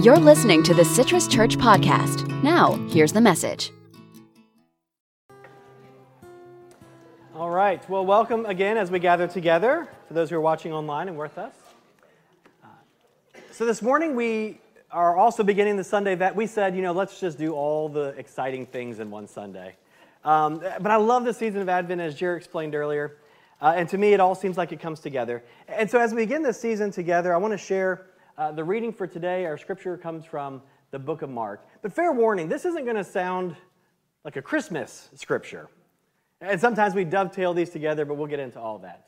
You're listening to the Citrus Church Podcast. Now, here's the message. All right. Well, welcome again as we gather together for those who are watching online and with us. Uh, so, this morning we are also beginning the Sunday that we said, you know, let's just do all the exciting things in one Sunday. Um, but I love the season of Advent, as Jerry explained earlier. Uh, and to me, it all seems like it comes together. And so, as we begin this season together, I want to share uh, the reading for today, our scripture comes from the book of Mark. But fair warning, this isn't going to sound like a Christmas scripture. And sometimes we dovetail these together, but we'll get into all that.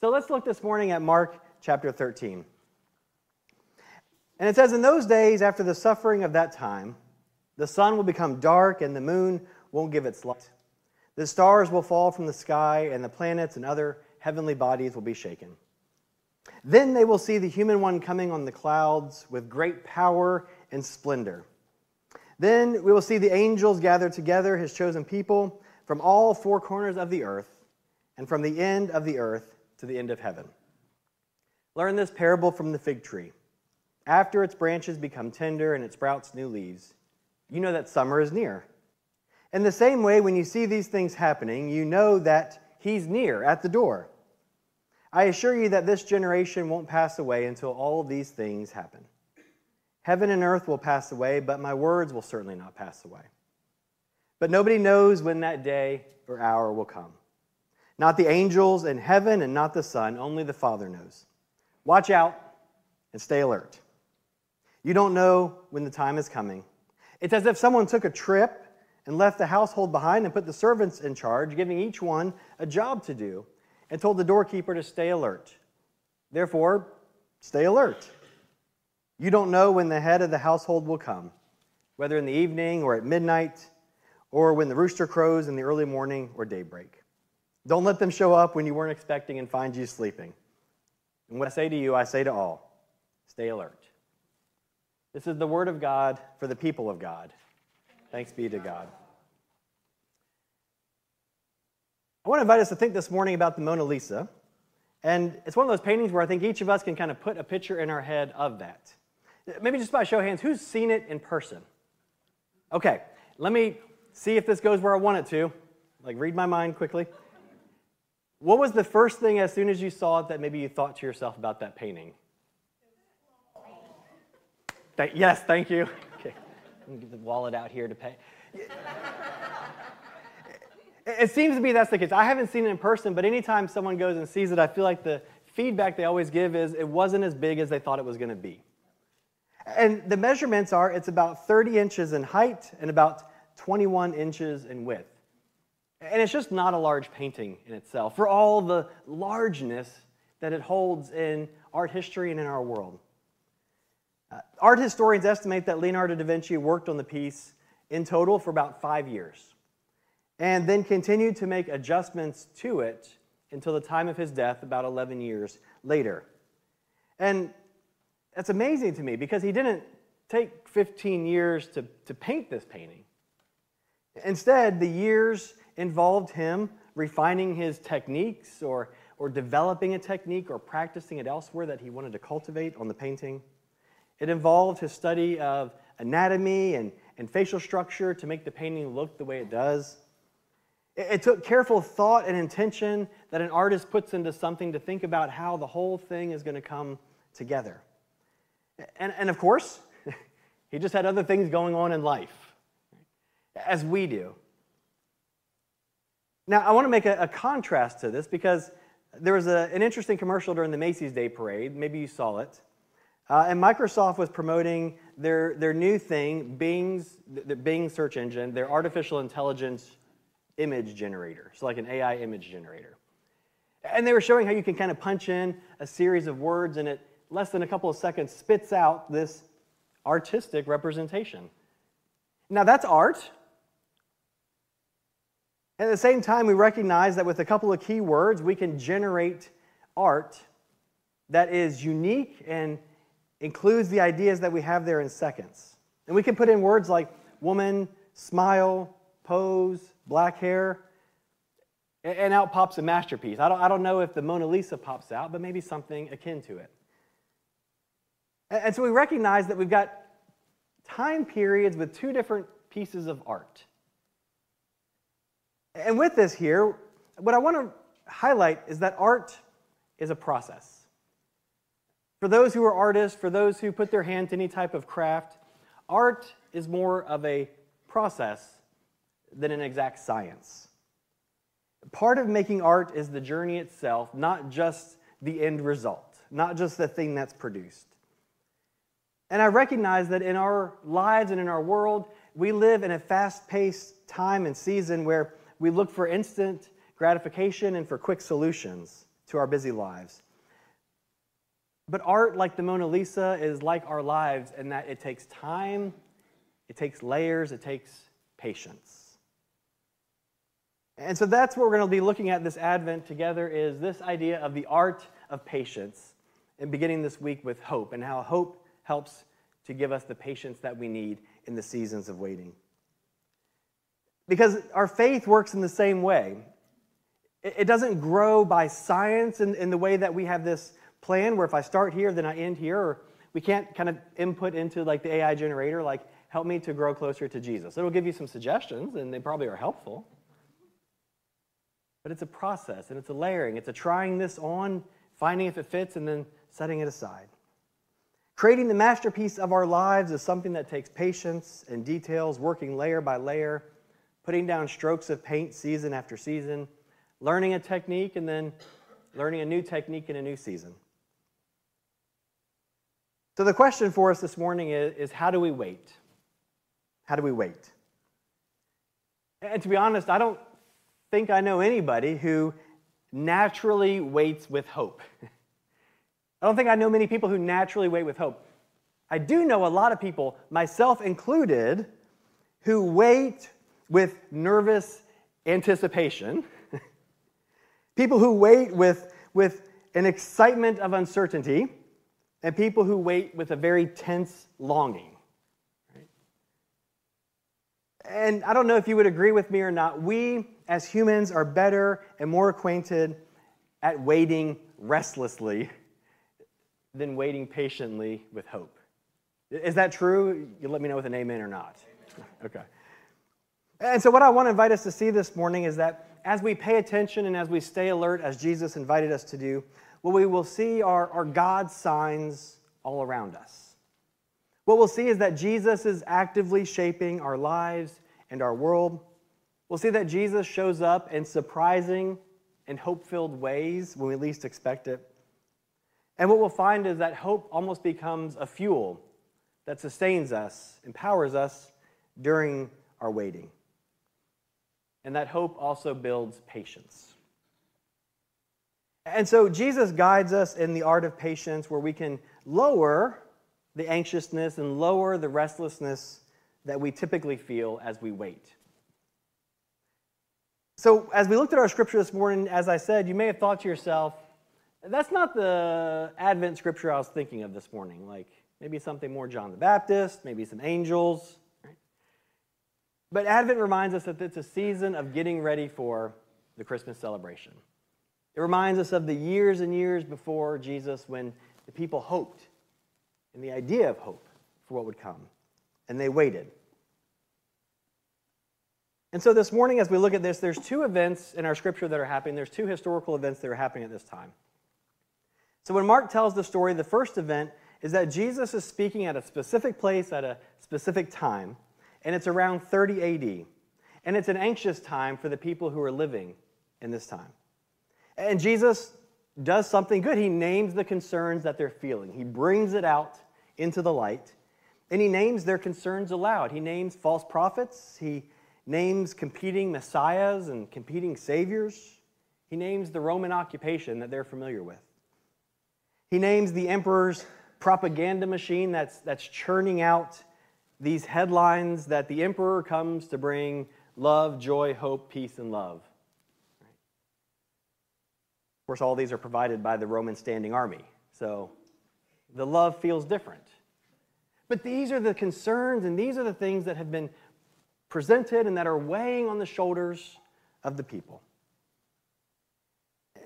So let's look this morning at Mark chapter 13. And it says, In those days, after the suffering of that time, the sun will become dark and the moon won't give its light. The stars will fall from the sky, and the planets and other heavenly bodies will be shaken. Then they will see the human one coming on the clouds with great power and splendor. Then we will see the angels gather together his chosen people from all four corners of the earth and from the end of the earth to the end of heaven. Learn this parable from the fig tree. After its branches become tender and it sprouts new leaves, you know that summer is near. In the same way, when you see these things happening, you know that he's near at the door. I assure you that this generation won't pass away until all of these things happen. Heaven and earth will pass away, but my words will certainly not pass away. But nobody knows when that day or hour will come. Not the angels in heaven and not the Son, only the Father knows. Watch out and stay alert. You don't know when the time is coming. It's as if someone took a trip and left the household behind and put the servants in charge, giving each one a job to do and told the doorkeeper to stay alert. Therefore, stay alert. You don't know when the head of the household will come, whether in the evening or at midnight, or when the rooster crows in the early morning or daybreak. Don't let them show up when you weren't expecting and find you sleeping. And what I say to you, I say to all stay alert. This is the word of God for the people of God. Thanks be to God. I want to invite us to think this morning about the Mona Lisa. And it's one of those paintings where I think each of us can kind of put a picture in our head of that. Maybe just by show of hands, who's seen it in person? Okay, let me see if this goes where I want it to. Like, read my mind quickly. What was the first thing as soon as you saw it that maybe you thought to yourself about that painting? Th- yes, thank you. Okay, let me get the wallet out here to pay. It seems to be that's the case. I haven't seen it in person, but anytime someone goes and sees it, I feel like the feedback they always give is it wasn't as big as they thought it was going to be. And the measurements are it's about 30 inches in height and about 21 inches in width. And it's just not a large painting in itself for all the largeness that it holds in art history and in our world. Uh, art historians estimate that Leonardo da Vinci worked on the piece in total for about five years and then continued to make adjustments to it until the time of his death, about 11 years later. And that's amazing to me because he didn't take 15 years to, to paint this painting. Instead, the years involved him refining his techniques or, or developing a technique or practicing it elsewhere that he wanted to cultivate on the painting. It involved his study of anatomy and, and facial structure to make the painting look the way it does. It took careful thought and intention that an artist puts into something to think about how the whole thing is going to come together. And, and of course, he just had other things going on in life, as we do. Now, I want to make a, a contrast to this because there was a, an interesting commercial during the Macy's Day Parade. Maybe you saw it. Uh, and Microsoft was promoting their, their new thing, Bing's, the Bing search engine, their artificial intelligence image generator, so like an AI image generator. And they were showing how you can kind of punch in a series of words and it, less than a couple of seconds, spits out this artistic representation. Now, that's art. At the same time, we recognize that with a couple of key words, we can generate art that is unique and includes the ideas that we have there in seconds. And we can put in words like woman, smile, pose, black hair, and out pops a masterpiece. I don't, I don't know if the Mona Lisa pops out, but maybe something akin to it. And so we recognize that we've got time periods with two different pieces of art. And with this here, what I want to highlight is that art is a process. For those who are artists, for those who put their hand to any type of craft, art is more of a process than an exact science. Part of making art is the journey itself, not just the end result, not just the thing that's produced. And I recognize that in our lives and in our world, we live in a fast paced time and season where we look for instant gratification and for quick solutions to our busy lives. But art, like the Mona Lisa, is like our lives in that it takes time, it takes layers, it takes patience. And so that's what we're going to be looking at this Advent together is this idea of the art of patience and beginning this week with hope and how hope helps to give us the patience that we need in the seasons of waiting. Because our faith works in the same way. It doesn't grow by science in, in the way that we have this plan where if I start here, then I end here, or we can't kind of input into like the AI generator, like, help me to grow closer to Jesus. It'll give you some suggestions, and they probably are helpful. But it's a process, and it's a layering. It's a trying this on, finding if it fits, and then setting it aside. Creating the masterpiece of our lives is something that takes patience and details, working layer by layer, putting down strokes of paint season after season, learning a technique, and then learning a new technique in a new season. So, the question for us this morning is, is how do we wait? How do we wait? And to be honest, I don't think I know anybody who naturally waits with hope. I don't think I know many people who naturally wait with hope. I do know a lot of people, myself included, who wait with nervous anticipation. people who wait with, with an excitement of uncertainty, and people who wait with a very tense longing. And I don't know if you would agree with me or not. We, as humans, are better and more acquainted at waiting restlessly than waiting patiently with hope. Is that true? You let me know with an amen or not. Okay. And so, what I want to invite us to see this morning is that as we pay attention and as we stay alert, as Jesus invited us to do, what we will see are, are God's signs all around us. What we'll see is that Jesus is actively shaping our lives and our world. We'll see that Jesus shows up in surprising and hope filled ways when we least expect it. And what we'll find is that hope almost becomes a fuel that sustains us, empowers us during our waiting. And that hope also builds patience. And so Jesus guides us in the art of patience where we can lower the anxiousness and lower the restlessness that we typically feel as we wait. So, as we looked at our scripture this morning, as I said, you may have thought to yourself, that's not the Advent scripture I was thinking of this morning. Like maybe something more John the Baptist, maybe some angels. But Advent reminds us that it's a season of getting ready for the Christmas celebration. It reminds us of the years and years before Jesus when the people hoped and the idea of hope for what would come. And they waited. And so this morning, as we look at this, there's two events in our scripture that are happening. There's two historical events that are happening at this time. So when Mark tells the story, the first event is that Jesus is speaking at a specific place at a specific time, and it's around 30 AD. And it's an anxious time for the people who are living in this time. And Jesus does something good. He names the concerns that they're feeling, he brings it out into the light, and he names their concerns aloud. He names false prophets, he names competing messiahs and competing saviors, he names the Roman occupation that they're familiar with. He names the emperor's propaganda machine that's, that's churning out these headlines that the emperor comes to bring love, joy, hope, peace, and love. Of course, all these are provided by the Roman standing army, so the love feels different. But these are the concerns and these are the things that have been presented and that are weighing on the shoulders of the people.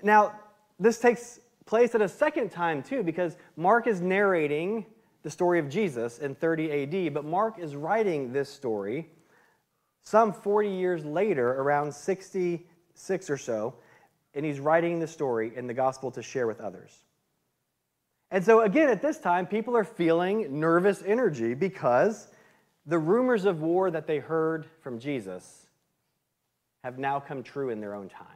Now, this takes place at a second time, too, because Mark is narrating the story of Jesus in 30 AD, but Mark is writing this story some 40 years later, around 66 or so, and he's writing the story in the gospel to share with others. And so, again, at this time, people are feeling nervous energy because the rumors of war that they heard from Jesus have now come true in their own time.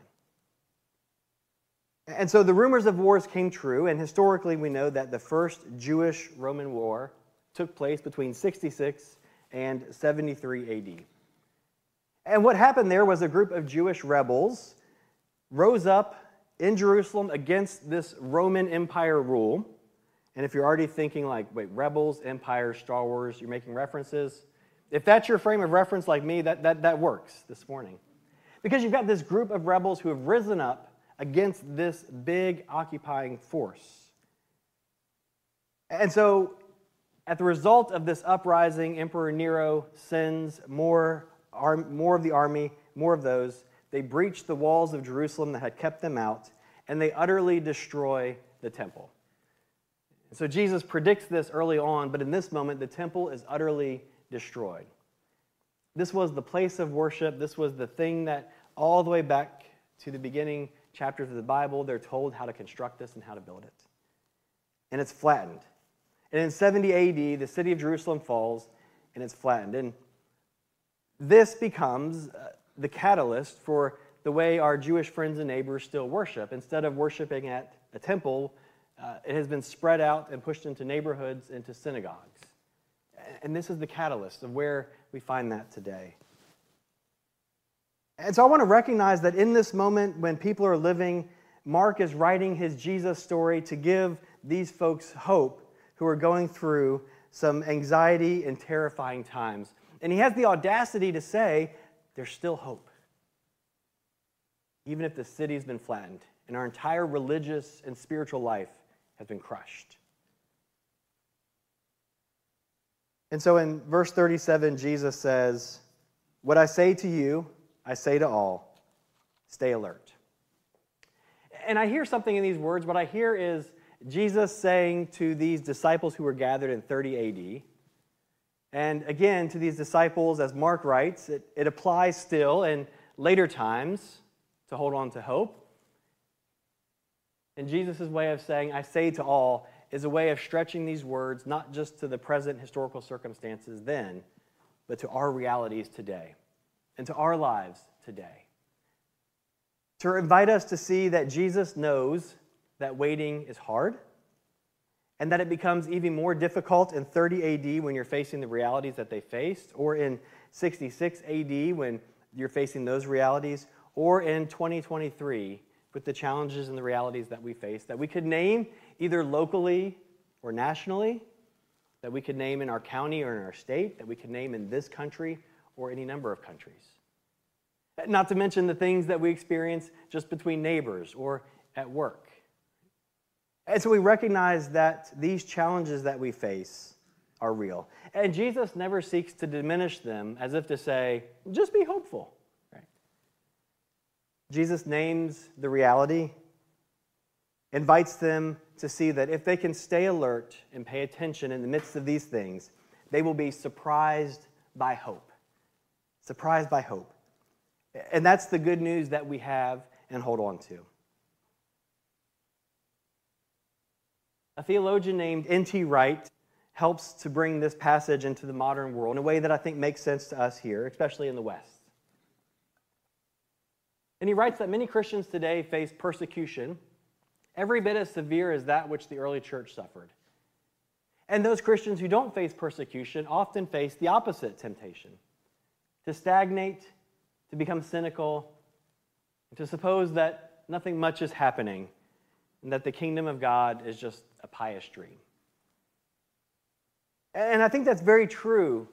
And so the rumors of wars came true, and historically we know that the first Jewish Roman war took place between 66 and 73 AD. And what happened there was a group of Jewish rebels rose up in Jerusalem against this Roman Empire rule. And if you're already thinking, like, wait, rebels, empire, Star Wars, you're making references, if that's your frame of reference like me, that, that, that works this morning. Because you've got this group of rebels who have risen up against this big occupying force. And so, at the result of this uprising, Emperor Nero sends more, more of the army, more of those. They breach the walls of Jerusalem that had kept them out, and they utterly destroy the temple. So Jesus predicts this early on, but in this moment, the temple is utterly destroyed. This was the place of worship. This was the thing that all the way back to the beginning chapters of the Bible, they're told how to construct this and how to build it. And it's flattened. And in 70 AD, the city of Jerusalem falls and it's flattened. And this becomes uh, the catalyst for the way our Jewish friends and neighbors still worship. Instead of worshiping at a temple, uh, it has been spread out and pushed into neighborhoods, into synagogues. And this is the catalyst of where we find that today. And so I want to recognize that in this moment when people are living, Mark is writing his Jesus story to give these folks hope who are going through some anxiety and terrifying times. And he has the audacity to say, there's still hope. Even if the city's been flattened and our entire religious and spiritual life has been crushed. And so in verse 37, Jesus says, What I say to you, I say to all, stay alert. And I hear something in these words. What I hear is Jesus saying to these disciples who were gathered in 30 AD, and again to these disciples, as Mark writes, it, it applies still in later times to hold on to hope. And Jesus' way of saying, I say to all, is a way of stretching these words not just to the present historical circumstances then, but to our realities today and to our lives today. To invite us to see that Jesus knows that waiting is hard and that it becomes even more difficult in 30 AD when you're facing the realities that they faced, or in 66 AD when you're facing those realities, or in 2023 with the challenges and the realities that we face that we could name either locally or nationally, that we could name in our county or in our state, that we could name in this country or any number of countries. Not to mention the things that we experience just between neighbors or at work. And so we recognize that these challenges that we face are real. And Jesus never seeks to diminish them as if to say, just be hopeful. Right? Jesus names the reality, invites them to see that if they can stay alert and pay attention in the midst of these things, they will be surprised by hope surprised by hope. And that's the good news that we have and hold on to. A theologian named N.T. Wright helps to bring this passage into the modern world in a way that I think makes sense to us here, especially in the West. And he writes that many Christians today face persecution every bit as severe as that which the early church suffered. And those Christians who don't face persecution often face the opposite temptation to stagnate, to become cynical, to suppose that nothing much is happening and that the kingdom of God is just a pious dream. And I think that's very true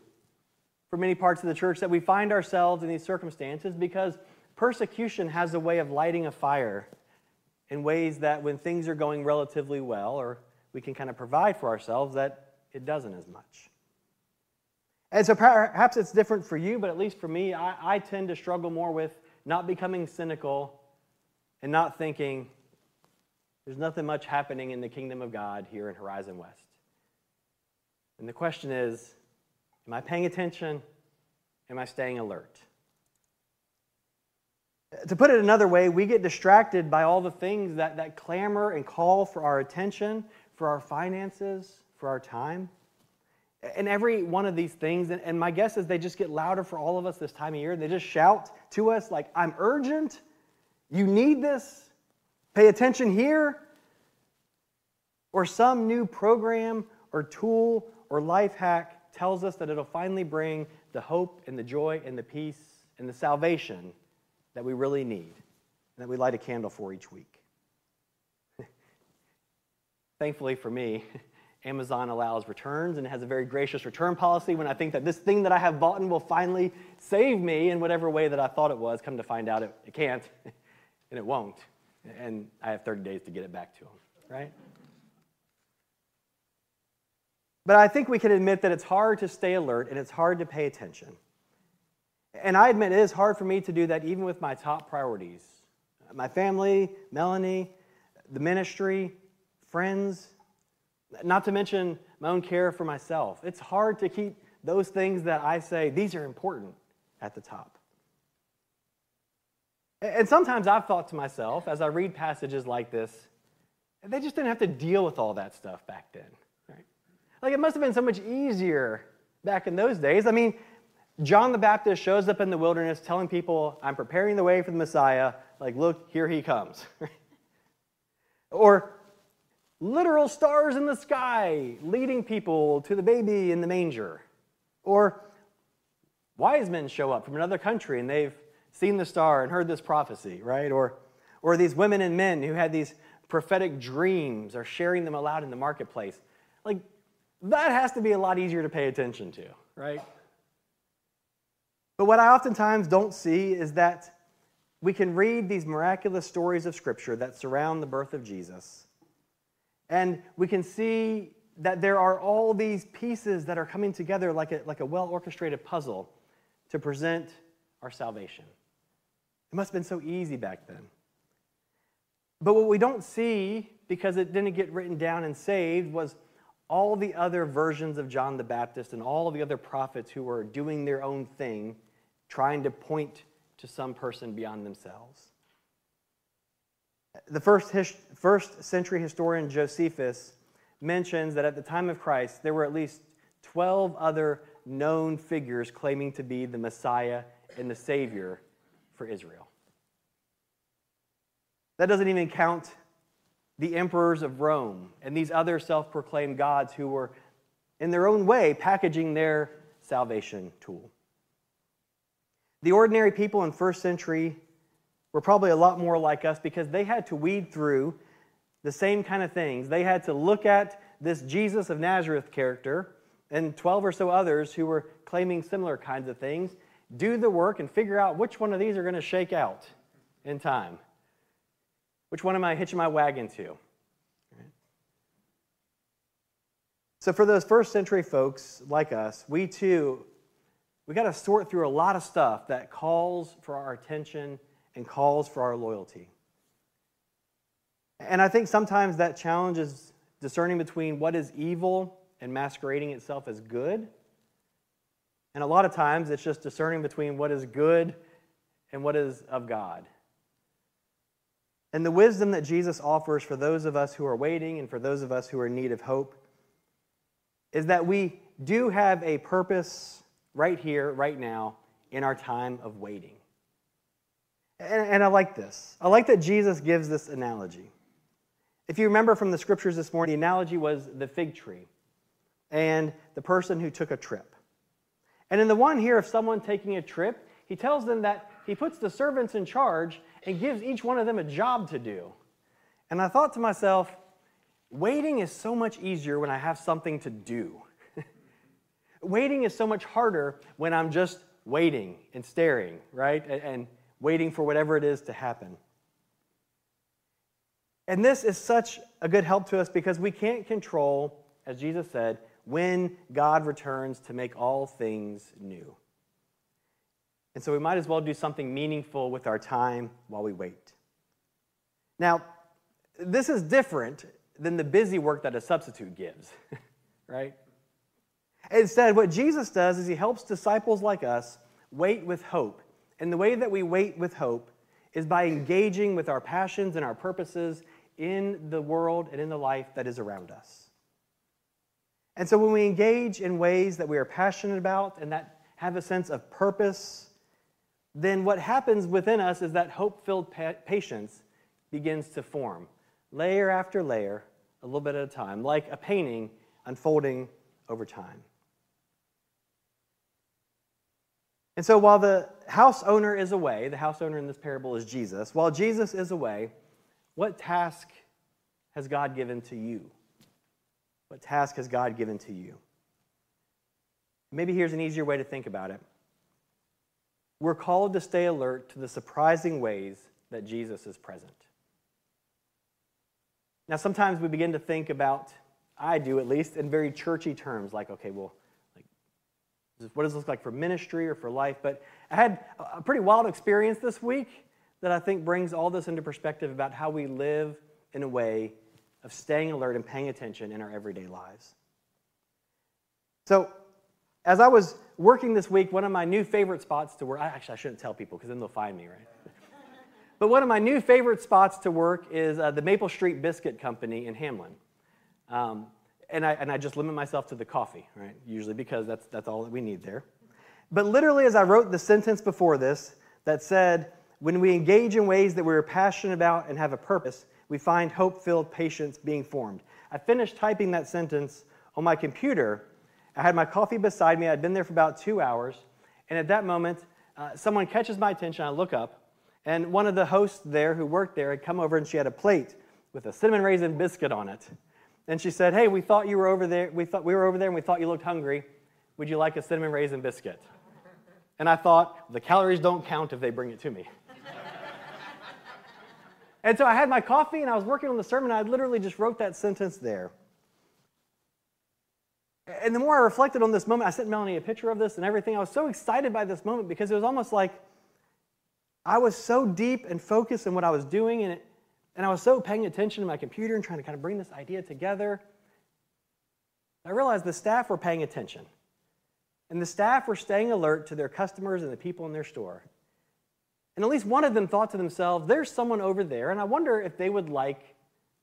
for many parts of the church that we find ourselves in these circumstances because persecution has a way of lighting a fire in ways that when things are going relatively well or we can kind of provide for ourselves that it doesn't as much. And so perhaps it's different for you, but at least for me, I, I tend to struggle more with not becoming cynical and not thinking there's nothing much happening in the kingdom of God here in Horizon West. And the question is Am I paying attention? Am I staying alert? To put it another way, we get distracted by all the things that, that clamor and call for our attention, for our finances, for our time. And every one of these things, and, and my guess is they just get louder for all of us this time of year. They just shout to us, like, I'm urgent. You need this. Pay attention here. Or some new program or tool or life hack tells us that it'll finally bring the hope and the joy and the peace and the salvation that we really need and that we light a candle for each week. Thankfully for me, Amazon allows returns and has a very gracious return policy when I think that this thing that I have bought and will finally save me in whatever way that I thought it was. Come to find out it, it can't and it won't. And I have 30 days to get it back to them, right? But I think we can admit that it's hard to stay alert and it's hard to pay attention. And I admit it is hard for me to do that even with my top priorities my family, Melanie, the ministry, friends, not to mention my own care for myself. It's hard to keep those things that I say, these are important, at the top. And sometimes I've thought to myself, as I read passages like this, they just didn't have to deal with all that stuff back then. Like it must have been so much easier back in those days. I mean, John the Baptist shows up in the wilderness telling people, I'm preparing the way for the Messiah. Like, look, here he comes. or literal stars in the sky leading people to the baby in the manger. Or wise men show up from another country and they've seen the star and heard this prophecy, right? Or, or these women and men who had these prophetic dreams are sharing them aloud in the marketplace. Like, that has to be a lot easier to pay attention to, right? But what I oftentimes don't see is that we can read these miraculous stories of Scripture that surround the birth of Jesus, and we can see that there are all these pieces that are coming together like a, like a well orchestrated puzzle to present our salvation. It must have been so easy back then. But what we don't see, because it didn't get written down and saved, was all the other versions of John the Baptist and all the other prophets who were doing their own thing, trying to point to some person beyond themselves. The first, his, first century historian Josephus mentions that at the time of Christ, there were at least 12 other known figures claiming to be the Messiah and the Savior for Israel. That doesn't even count the emperors of Rome and these other self proclaimed gods who were, in their own way, packaging their salvation tool. The ordinary people in first century were probably a lot more like us because they had to weed through the same kind of things. They had to look at this Jesus of Nazareth character and 12 or so others who were claiming similar kinds of things, do the work and figure out which one of these are going to shake out in time. Which one am I hitching my wagon to? So, for those first century folks like us, we too, we got to sort through a lot of stuff that calls for our attention and calls for our loyalty. And I think sometimes that challenge is discerning between what is evil and masquerading itself as good. And a lot of times it's just discerning between what is good and what is of God. And the wisdom that Jesus offers for those of us who are waiting and for those of us who are in need of hope is that we do have a purpose right here, right now, in our time of waiting. And, and, I like this. I like that Jesus gives this analogy. If you remember from the scriptures this morning, the analogy was the fig tree and the person who took a trip. And in the one here of someone taking a trip, he tells them that he puts the servants in charge and gives each one of them a job to do. And I thought to myself, waiting is so much easier when I have something to do. waiting is so much harder when I'm just waiting and staring, right? And, and waiting for whatever it is to happen. And this is such a good help to us because we can't control, as Jesus said, when God returns to make all things new. And so we might as well do something meaningful with our time while we wait. Now, this is different than the busy work that a substitute gives, right? Instead, what Jesus does is he helps disciples like us wait with hope. And the way that we wait with hope is by engaging with our passions and our purposes in the world and in the life that is around us. And so when we engage in ways that we are passionate about and that have a sense of purpose, then what happens within us is that hope filled patience begins to form, layer after layer, a little bit at a time, like a painting unfolding over time. And so while the house owner is away, the house owner in this parable is Jesus, while Jesus is away, what task has God given to you? What task has God given to you? Maybe here's an easier way to think about it. We're called to stay alert to the surprising ways that Jesus is present. Now, sometimes we begin to think about, I do at least, in very churchy terms, like, okay, well, like, what does this look like for ministry or for life? But I had a pretty wild experience this week that I think brings all this into perspective about how we live in a way of staying alert and paying attention in our everyday lives. So, as I was working this week, one of my new favorite spots to work, actually, I shouldn't tell people because then they'll find me, right? but one of my new favorite spots to work is uh, the Maple Street Biscuit Company in Hamlin. Um, and, I, and I just limit myself to the coffee, right? Usually because that's, that's all that we need there. But literally, as I wrote the sentence before this that said, when we engage in ways that we're passionate about and have a purpose, we find hope filled patience being formed. I finished typing that sentence on my computer. I had my coffee beside me. I'd been there for about two hours. And at that moment, uh, someone catches my attention. I look up, and one of the hosts there who worked there had come over and she had a plate with a cinnamon raisin biscuit on it. And she said, Hey, we thought you were over there. We thought we were over there and we thought you looked hungry. Would you like a cinnamon raisin biscuit? And I thought, the calories don't count if they bring it to me. And so I had my coffee and I was working on the sermon. And I literally just wrote that sentence there. And the more I reflected on this moment, I sent Melanie a picture of this and everything. I was so excited by this moment because it was almost like I was so deep and focused in what I was doing, and, it, and I was so paying attention to my computer and trying to kind of bring this idea together. I realized the staff were paying attention. And the staff were staying alert to their customers and the people in their store. And at least one of them thought to themselves, there's someone over there, and I wonder if they would like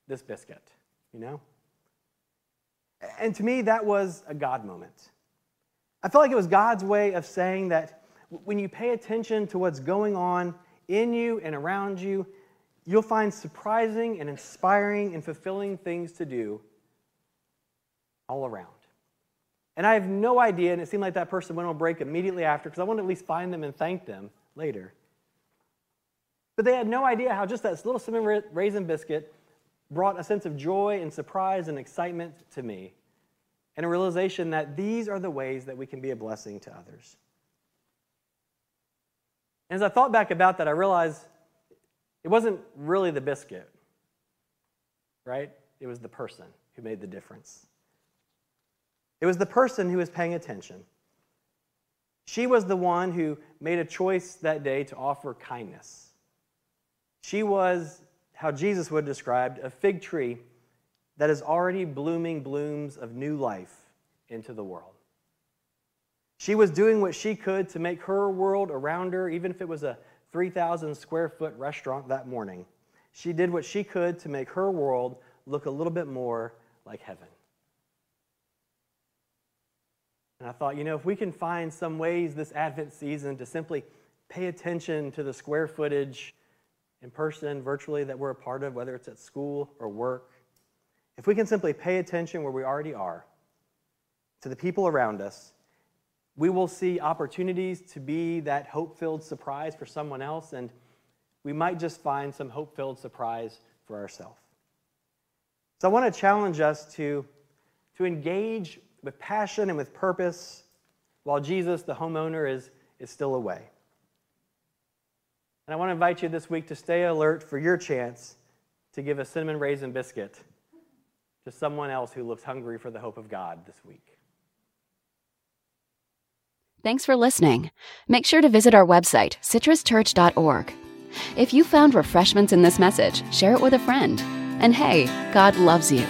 this biscuit, you know? And to me, that was a God moment. I felt like it was God's way of saying that when you pay attention to what's going on in you and around you, you'll find surprising and inspiring and fulfilling things to do all around. And I have no idea, and it seemed like that person went on break immediately after because I wanted to at least find them and thank them later. But they had no idea how just that little cinnamon raisin biscuit brought a sense of joy and surprise and excitement to me, and a realization that these are the ways that we can be a blessing to others. And as I thought back about that, I realized it wasn't really the biscuit, right? It was the person who made the difference. It was the person who was paying attention. She was the one who made a choice that day to offer kindness. She was, how Jesus would have described, a fig tree that is already blooming blooms of new life into the world. She was doing what she could to make her world around her, even if it was a 3,000 square foot restaurant that morning. She did what she could to make her world look a little bit more like heaven. And I thought, you know, if we can find some ways this Advent season to simply pay attention to the square footage in person, virtually, that we're a part of, whether it's at school or work, if we can simply pay attention where we already are to the people around us, we will see opportunities to be that hope filled surprise for someone else, and we might just find some hope filled surprise for ourselves. So I want to challenge us to, to engage with passion and with purpose while Jesus, the homeowner, is, is still away. And I want to invite you this week to stay alert for your chance to give a cinnamon raisin biscuit to someone else who looks hungry for the hope of God this week. Thanks for listening. Make sure to visit our website, citruschurch.org. If you found refreshments in this message, share it with a friend. And hey, God loves you.